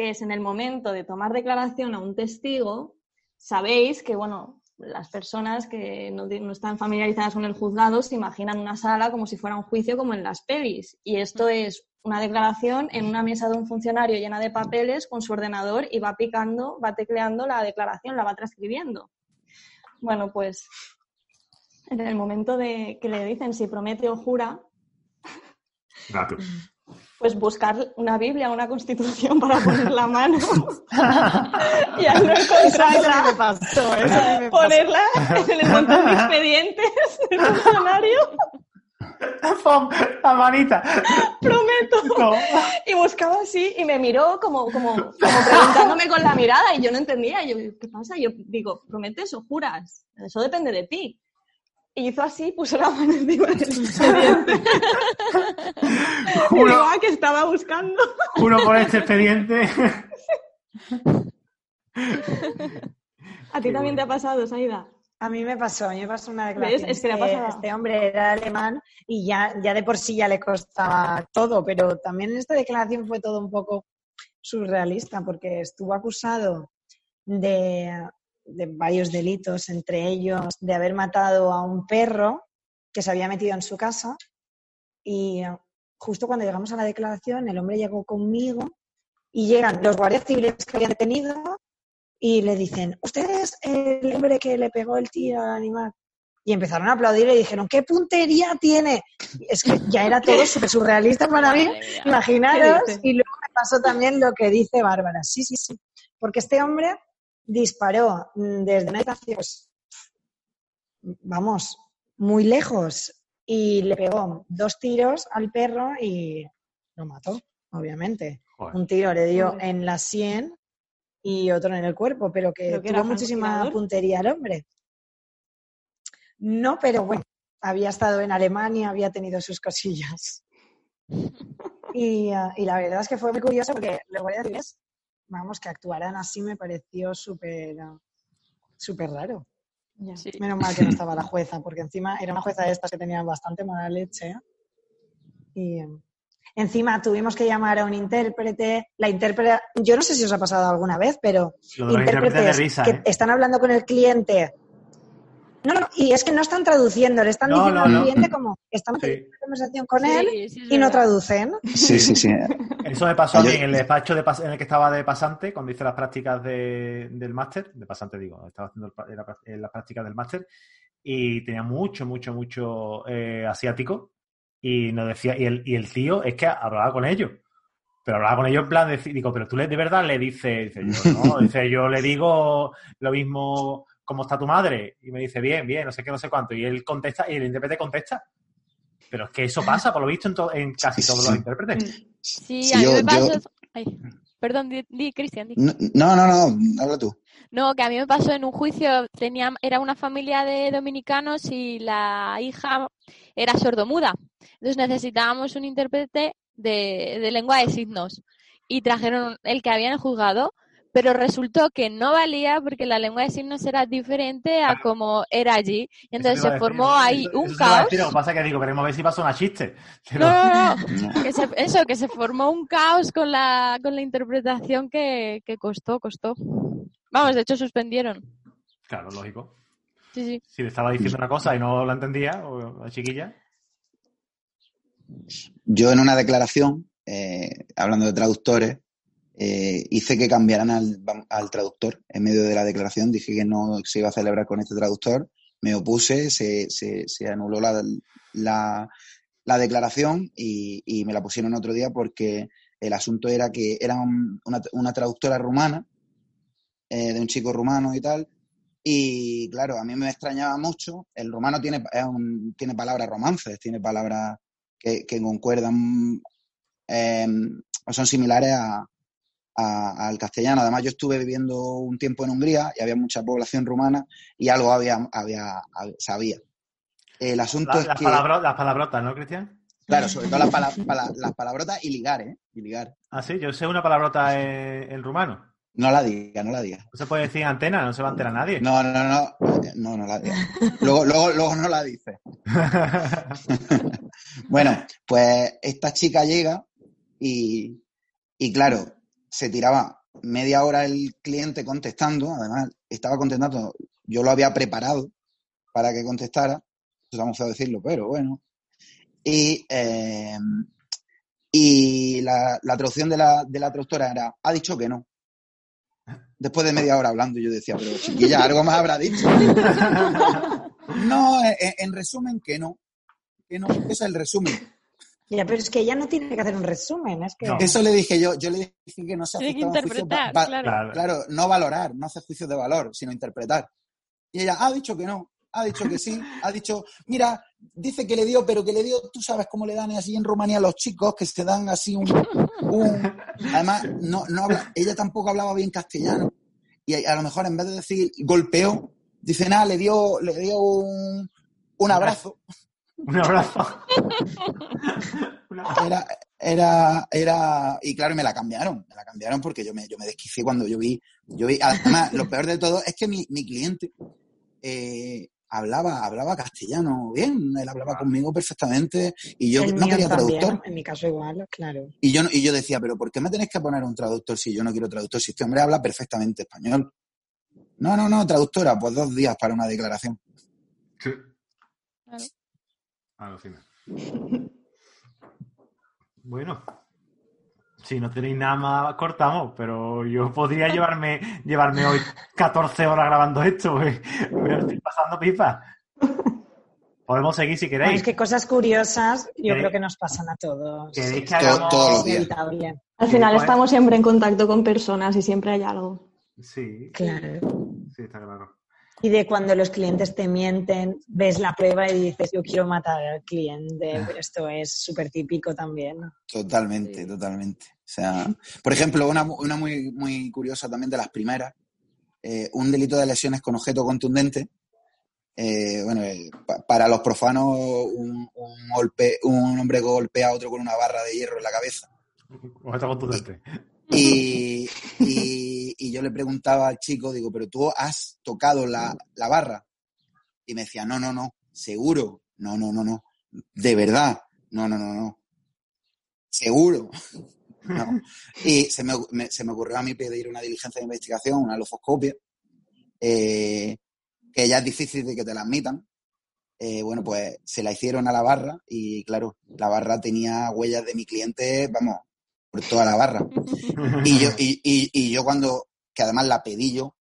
Que es en el momento de tomar declaración a un testigo, sabéis que, bueno, las personas que no, no, están familiarizadas con el juzgado se imaginan una sala como si fuera un juicio como en las pelis. Y esto es una declaración en una mesa de un funcionario llena de papeles con su ordenador y va picando, va tecleando la declaración, la va transcribiendo. Bueno, pues en el momento de que le dicen si promete o jura, pues buscar una Biblia, una constitución para poner la mano y al no encontrarla, me pasó, me ponerla en el montón de expedientes del funcionario, la manita. prometo. No. Y buscaba así y me miró como, como, como preguntándome con la mirada y yo no entendía. Yo, ¿qué pasa? Yo digo, ¿prometes o juras? Eso depende de ti. Y hizo así, puso la mano encima del expediente. Juro, ah, que estaba buscando. juro por este expediente. ¿A ti también te ha pasado, Saida? A mí me pasó, a mí me pasó una declaración. ¿Ves? Es que le ha pasado. Este hombre era alemán y ya, ya de por sí ya le costaba todo, pero también en esta declaración fue todo un poco surrealista porque estuvo acusado de, de varios delitos, entre ellos de haber matado a un perro que se había metido en su casa y justo cuando llegamos a la declaración el hombre llegó conmigo y llegan los guardias civiles que habían detenido y le dicen, ¿usted es el hombre que le pegó el tiro al animal? Y empezaron a aplaudir y le dijeron, ¿qué puntería tiene? Es que ya era todo súper surrealista para mí, imaginaros. Y luego me pasó también lo que dice Bárbara. Sí, sí, sí. Porque este hombre disparó mm, desde una distancia, pues, vamos, muy lejos y le pegó dos tiros al perro y lo mató, obviamente. Joder. Un tiro le dio Joder. en la sien y otro en el cuerpo, pero que que tuvo era muchísima puntería el hombre. No, pero bueno, había estado en Alemania, había tenido sus cosillas. Y, ah, y la verdad es que fue muy curioso porque los guardias civiles, vamos, que actuaran así me pareció súper súper raro. Sí. Menos mal que no estaba la jueza, porque encima era una jueza de estas que tenían bastante mala leche. Y encima tuvimos que llamar a un intérprete. La intérprete, yo no sé si os ha pasado alguna vez, pero intérpretes de risa, que ¿eh? están hablando con el cliente. No, no, y es que no están traduciendo, le están No, diciendo no, al no. cliente como estamos Sí. teniendo una conversación con Sí, él sí, y no traducen. Sí, sí, sí. Eso me pasó a mí en el despacho de pas- en el que estaba de pasante, cuando hice las prácticas de- del máster, de pasante digo, estaba haciendo el eh, las prácticas del máster, y tenía mucho, mucho, mucho eh, asiático, y nos decía, y el, y el tío es que hablaba con ellos. Pero hablaba con ellos en plan de, digo, pero tú le, de verdad le dices, dice yo, no, dice, yo le digo lo mismo, ¿cómo está tu madre? Y me dice, bien, bien, no sé qué, no sé cuánto. Y él contesta, y el intérprete contesta. Pero es que eso pasa, por lo visto, en, to- en casi todos los intérpretes. Sí, Sí, a mí yo- me pasó... yo- Ay, perdón, di, di, Cristian, di. No, no, no, no, habla tú. No, que a mí me pasó en un juicio, tenía, era una familia de dominicanos y la hija era sordomuda. Entonces necesitábamos un intérprete de, de lengua de signos. Y trajeron el que había en el juzgado, pero resultó que no valía porque la lengua de signos era diferente a como era allí. Y entonces se formó ahí eso- un eso caos. Lo que pasa es que digo, queremos ver si pasa una chiste. Pero- No, no, no. Que se- eso, que se formó un caos con la, con la interpretación que, que costó, costó. Vamos, de hecho suspendieron. Claro, lógico. Sí, sí. Si le estaba diciendo una cosa y no la entendía, o la chiquilla. Yo en una declaración, eh, hablando de traductores, eh, hice que cambiaran al, traductor en medio de la declaración. Dije que no se iba a celebrar con este traductor. Me opuse, se, anuló la, la, la declaración y, me la pusieron otro día porque el asunto era que era un- una, traductora rumana, eh, de un chico rumano y tal. Y claro, a mí me extrañaba mucho. El rumano tiene, tiene palabras romances, tiene palabras que, concuerdan eh, o son similares a- al castellano. Además, yo estuve viviendo un tiempo en Hungría y había mucha población rumana y algo había, había, hab- sabía. El asunto La- es las, que, palabro- las palabrotas, ¿no, Cristian? claro, sobre todo las, pala- pala- las palabrotas y ligar, ¿eh? Y ligar. Ah, sí, yo sé una palabrota en, en rumano. No la diga, no la diga. No se puede decir en antena, no se va a enterar nadie. No, no, no, no, no la diga. Luego, luego, luego no la dice. bueno, pues esta chica llega y, y claro, se tiraba media hora el cliente contestando, además estaba contestando, yo lo había preparado para que contestara, vamos a decirlo, pero bueno. Y, eh, y la, traducción de la, de la traductora era, ha dicho que no. Después de media hora hablando, yo decía, pero chiquilla, algo más habrá dicho. no, en, en, resumen, que no. Que no, es el resumen. Ya, pero es que ella no tiene que hacer un resumen, es que... No. Eso le dije yo, yo le dije que no se Tiene que interpretar, claro. claro, no valorar, no hacer juicios de valor, sino interpretar. Y ella ha dicho que no, ha dicho que sí, ha dicho, mira, dice que le dio, pero que le dio, tú sabes cómo le dan así en Rumanía a los chicos, que se dan así un... un... Además, no, no habla, ella tampoco hablaba bien castellano. Y a lo mejor en vez de decir golpeó, dice, nada, le dio, le dio un, un abrazo. Un abrazo. Era, era, era, y claro, me la cambiaron, me la cambiaron porque yo me, yo me desquicié cuando yo vi, yo vi, además, lo peor de todo es que mi, mi cliente eh, hablaba, hablaba castellano bien, él hablaba conmigo perfectamente y yo El no quería también, traductor. En mi caso igual, claro. Y yo, y yo decía, pero ¿por qué me tenéis que poner un traductor si yo no quiero traductor? Si este hombre habla perfectamente español. No, no, no, traductora, pues dos días para una declaración. Sí. Claro. Alucina. Bueno, si no tenéis nada más, cortamos, pero yo podría llevarme, llevarme hoy 14 horas grabando esto, me, me estoy pasando pipa. Podemos seguir si Bueno, queréis. es que cosas curiosas yo ¿Queréis- creo que nos pasan a todos. ¿Queréis que Todo- hagamos...? días. Inevitable. Al final pues. estamos siempre en contacto con personas y siempre hay algo. Sí, Claro. sí, está claro. Y de cuando los clientes te mienten, ves la prueba y dices, yo quiero matar al cliente. Ah. Esto es súper típico también. ¿no? Totalmente, Sí. totalmente. O sea, por ejemplo, una, una muy, muy curiosa también de las primeras, eh, un delito de lesiones con objeto contundente. eh, bueno, eh, pa- para los profanos, un, un golpe, un hombre golpea a otro con una barra de hierro en la cabeza. Objeto contundente. Y, y, y yo le preguntaba al chico, digo, pero tú has tocado la, la barra. Y me decía, no, no, no, seguro. No, no, no, no. De verdad. No, no, no, no. Seguro. No. Y se me, me- se me ocurrió a mí pedir una diligencia de investigación, una lofoscopia, eh, que ya es difícil de que te la admitan. Eh, bueno, pues se la hicieron a la barra y claro, la barra tenía huellas de mi cliente, vamos, por toda la barra. Y yo, y, y- y yo cuando, que además la pedí yo,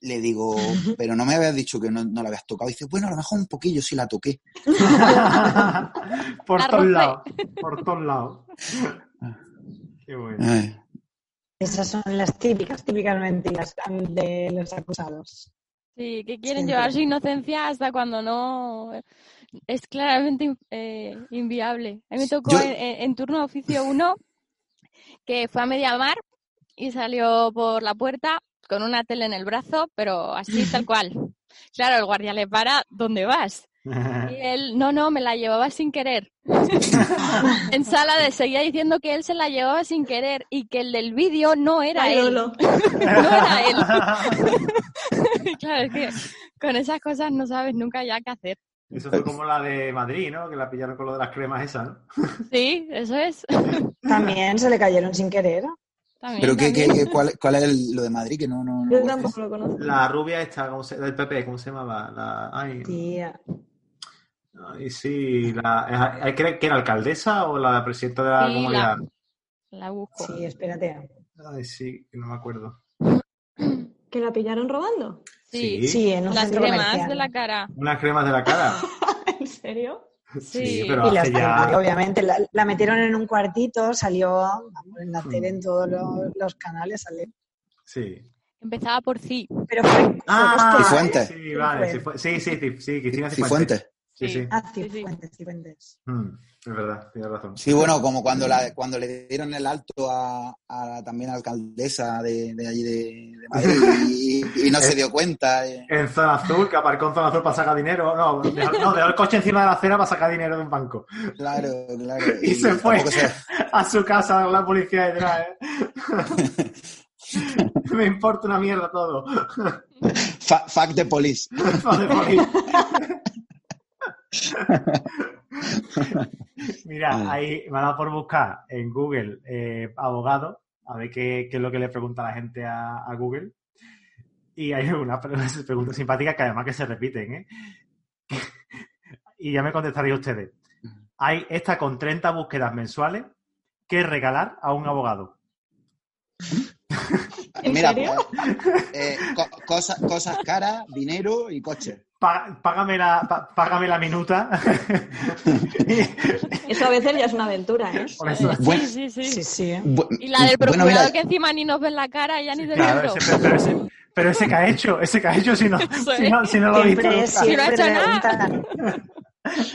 le digo, pero no me habías dicho que no, no la habías tocado. Y dice, bueno, a lo mejor un poquillo sí la toqué. por La todos lados. Por todos lados. Qué bueno. Ay, Esas son las típicas, típicas mentiras de los acusados. Sí, que quieren Siempre. llevar su inocencia hasta cuando no es claramente eh, inviable. A mí me tocó Yo- en, en- en turno de oficio 1 que fue a media mar y salió por la puerta con una tele en el brazo, pero así tal cual. Claro, el guardia le para, ¿dónde vas? Y él, no, no, me la llevaba sin querer. en sala de seguía diciendo que él se la llevaba sin querer y que el del vídeo no era Ay, él. Lolo. No era él. claro, es que con esas cosas no sabes nunca ya qué hacer. Eso fue como la de Madrid, ¿no? Que la pillaron con lo de las cremas esas, ¿no? Sí, eso es. También se le cayeron sin querer. También, Pero ¿qué, qué, también. qué- cuál, cuál es el- lo de Madrid? Que no, no, no Yo tampoco lo conozco. La rubia esta, ¿cómo se, del PP, ¿cómo se llamaba? La, ay, Tía. ay, sí, la, eh, ¿cree que era alcaldesa o la presidenta de la Sí, comunidad? La busco. Sí, espérate. Ay, sí, que no me acuerdo. ¿Que la pillaron robando? Sí, Sí, en un las cremas comercial. de la cara. Unas cremas de la cara. ¿En serio? Sí. pero Y las hace ya... obviamente, la, la metieron en un cuartito, salió vamos, en la Mm. tele en todos los, los canales, salió. Sí. Empezaba por sí. Pero fue, Ah. Cifuentes. Sí, vale. Cifu- Sí, sí, sí, sí, Cristina Cifuentes. Sí, sí. Ah. Cifuentes, Cifuentes. Mm, es verdad, tienes razón. Sí, bueno, como cuando, la, cuando le dieron el alto a, a la- también a la alcaldesa de, de allí de, de Madrid y, y no se dio cuenta. eh. En zona azul, que aparcó en zona azul para sacar dinero. No, dejó, no, dejó el coche encima de la acera para sacar dinero de un banco. Claro, claro. Y se fue. se- A su casa la policía detrás, ¿eh? Me importa una mierda todo. Fa- Fuck the police. Joder, Poli. Mira, ahí me ha dado por buscar en Google eh, abogado, a ver qué, qué es lo que le pregunta la gente a, a Google. Y hay unas pre- preguntas simpáticas que además que se repiten, ¿eh? Y ya me contestaréis ustedes. Hay esta con 30 búsquedas mensuales que regalar a un abogado. ¿En Mira, serio? pues, eh, co- cosas, cosas caras, dinero y coche. Pá- Págame la, pá- págame la minuta. Eso a veces ya es una aventura, ¿eh? Bueno, Sí, sí, sí. Sí, sí. Bu- Y la del bueno, procurador mira, que encima ni nos ven la cara, ya ni de Claro, ese- pero, ese, pero ese que ha hecho, ese que ha hecho si no, si no, si no lo visto. Si no ha hecho nada.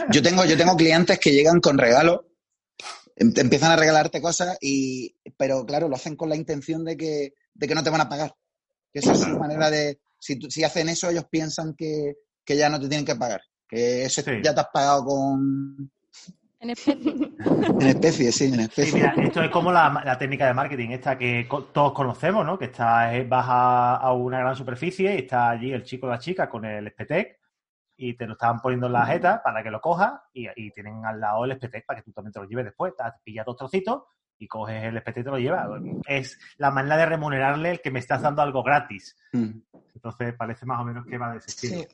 Yo tengo, yo tengo clientes que llegan con regalos, em- empiezan a regalarte cosas, y, pero claro, lo hacen con la intención de que, de que no te van a pagar. Que esa es su manera de. Si, si hacen eso, ellos piensan que, que ya no te tienen que pagar. Que eso Sí. ya te has pagado con. En especie. En especie, sí, en Sí, especie. mira, esto es como la, la técnica de marketing, esta que co- todos conocemos, ¿no? Que está, eh, vas a, a una gran superficie y está allí el chico o la chica con el espetec y te lo estaban poniendo en la jeta para que lo cojas y, y tienen al lado el espetec para que tú también te lo lleves después. Te pillas dos trocitos y coges el espetec y te lo llevas. Es la manera de remunerarle el que me estás dando algo gratis. Mm. Entonces parece más o menos que va de ese estilo. Sí.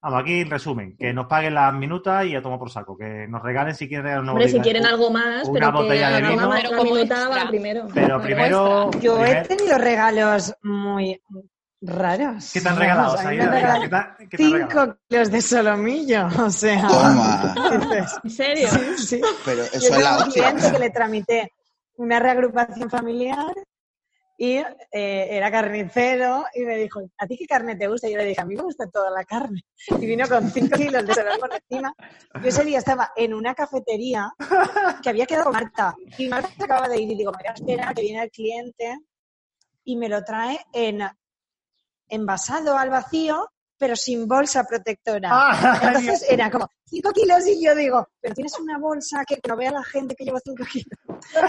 Vamos, aquí en resumen, que nos paguen las minutas y a tomar por saco, que nos regalen si quieren regalar una Hombre, si quieren algo más, una pero que botella de vino. más Pero minuta va primero. Pero Claro. primero... Yo he tenido regalos muy raros. ¿Qué te han regalado. Cinco kilos de solomillo, o sea. Toma. ¿En serio? sí, sí. Pero Yo eso es tengo la un hostia. cliente que le tramité una reagrupación familiar y eh, era carnicero y me dijo, ¿a ti qué carne te gusta? Y yo le dije, a mí me gusta toda la carne. Y vino con 5 kilos de solomillo por encima. Yo ese día estaba en una cafetería que había quedado Marta y Marta acaba de ir y digo, me voy a que viene el cliente y me lo trae en envasado al vacío pero sin bolsa protectora. Ah, Entonces era como 5 kilos y yo digo, pero tienes una bolsa que no vea la gente que lleva 5 kilos.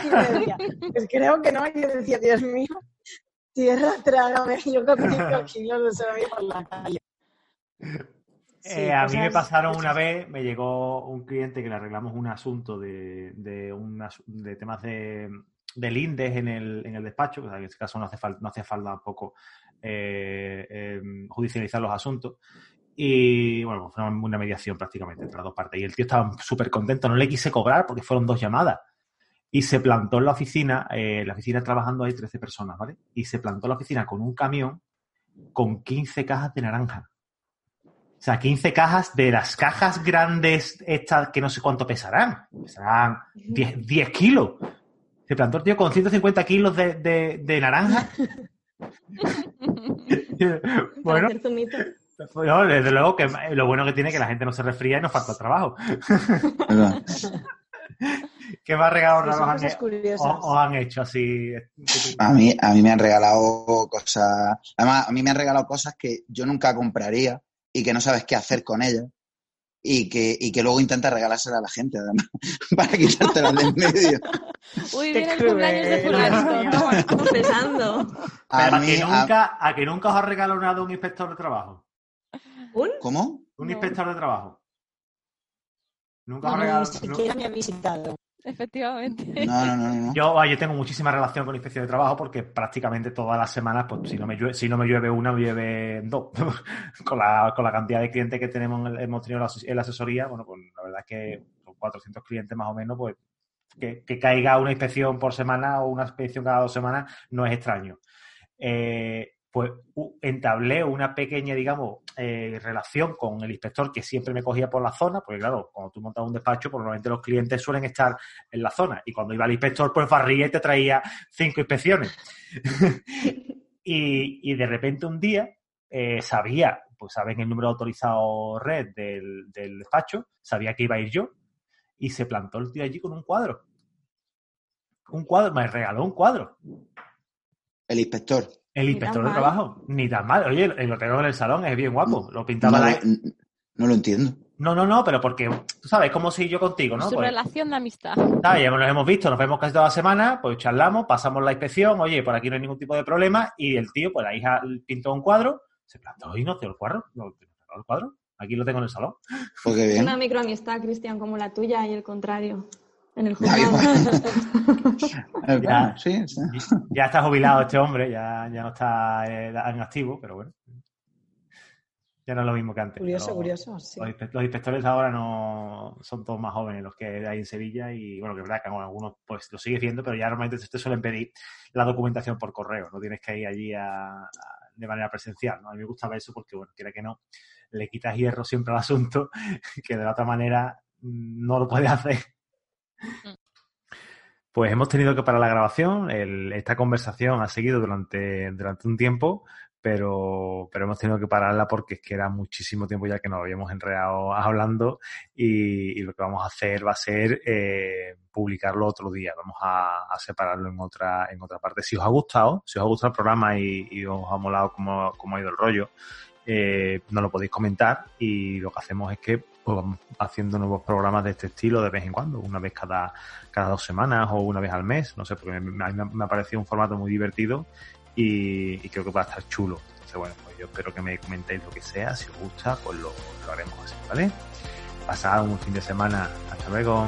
Y me decía, pues creo que no. Y yo decía, Dios mío, tierra, trágame. Yo con 5 kilos de solomillo por la calle. Sí, Eh, a mí me pasaron una vez, me llegó un cliente que le arreglamos un asunto de, de, un asu- de temas de, del INDES en el, en el despacho, o sea, en este caso no hace falta, no hace falta tampoco eh, eh, judicializar los asuntos. Y bueno, fue una, mediación prácticamente entre las dos partes. Y el tío estaba súper contento, no le quise cobrar porque fueron dos llamadas. Y se plantó en la oficina, eh, la oficina trabajando hay 13 personas, ¿vale? Y se plantó en la oficina con un camión con 15 cajas de naranja. O sea, 15 cajas de las cajas grandes, estas que no sé cuánto pesarán. Pesarán 10, 10 kilos. Se plantó el tío con 150 kilos de, de naranja. Bueno, no, desde luego que lo bueno que tiene es que la gente no se resfría y no falta trabajo. ¿Qué más regalos raros os, os han hecho así? A mí, a mí me han regalado cosas. Además, a mí me han regalado cosas que yo nunca compraría y que no sabes qué hacer con ellas. Y que, y que luego intentas regalárselas a la gente, además, para quitártelas de en medio. Uy, viene el cumpleaños de mío. Confesando. A Pero a, mí, que a- nunca, a que nunca os ha regalado nada un inspector de trabajo. ¿Un? ¿Cómo? Un No. inspector de trabajo. Nunca os ha No, regalado. ni siquiera me ha visitado. Efectivamente. No, no, no, no. Yo, yo tengo muchísima relación con inspección de trabajo porque prácticamente todas las semanas, pues si no me llueve, si no me llueve una, me llueve dos. con, la, con la cantidad de clientes que tenemos, en el- hemos tenido en la en la asesoría, bueno, pues la verdad es que son 400 clientes más o menos, pues que, caiga una inspección por semana o una inspección cada dos semanas no es extraño. Eh, pues entablé una pequeña, digamos, eh, relación con el inspector que siempre me cogía por la zona, porque claro, cuando tú montas un despacho, normalmente los clientes suelen estar en la zona. Y cuando iba el inspector, pues barría y te traía cinco inspecciones. y, y de repente un día eh, sabía, pues saben el número autorizado red del, del despacho, sabía que iba a ir yo, y se plantó el tío allí con un cuadro. Un cuadro, me regaló un cuadro. El inspector. El inspector de mal. trabajo, ni tan mal. Oye, el- lo tengo en el salón, es bien guapo. Lo pintaba la- no lo entiendo. No, no, no, pero porque, tú sabes, como si yo contigo, ¿no? Su Pues, relación de amistad. ¿sabes? Ya nos hemos visto, nos vemos casi toda la semana, pues charlamos, pasamos la inspección, oye, por aquí no hay ningún tipo de problema, y el tío, pues la hija pintó un cuadro, se plantó y no tengo el cuadro, no el cuadro, aquí lo tengo en el salón. Pues qué bien. Una microamistad, Cristian, como la tuya y el contrario. En el. Es Ya. sí, sí. Ya está jubilado este hombre, ya, ya no está eh, en activo, pero bueno. Ya no es lo mismo que antes. Curioso, Los- curioso, sí. Los, inspe- los inspectores ahora no son todos más jóvenes los que hay en Sevilla y bueno, que es verdad que algunos pues lo sigue haciendo, pero ya normalmente te suelen pedir la documentación por correo, no tienes que ir allí a- a- de manera presencial, ¿no? A mí me gustaba eso porque, bueno, quiera que no, le quitas hierro siempre al asunto que de la otra manera mm, no lo puedes hacer. Pues hemos tenido que parar la grabación. el- esta conversación ha seguido durante, durante un tiempo, pero, pero hemos tenido que pararla porque es que era muchísimo tiempo ya que nos habíamos enredado hablando y, y lo que vamos a hacer va a ser eh, publicarlo otro día. Vamos a, a separarlo en otra, en otra parte. Si os ha gustado, si os ha gustado el programa y, y os ha molado cómo, cómo ha ido el rollo, eh, nos lo podéis comentar y lo que hacemos es que pues, vamos haciendo nuevos programas de este estilo de vez en cuando, una vez cada, cada dos semanas o una vez al mes, no sé, porque a mí me, me ha parecido un formato muy divertido y, y creo que va a estar chulo. Entonces, bueno, pues yo espero que me comentéis lo que sea, si os gusta, pues lo, lo haremos así, ¿vale? Pasad un fin de semana, hasta luego.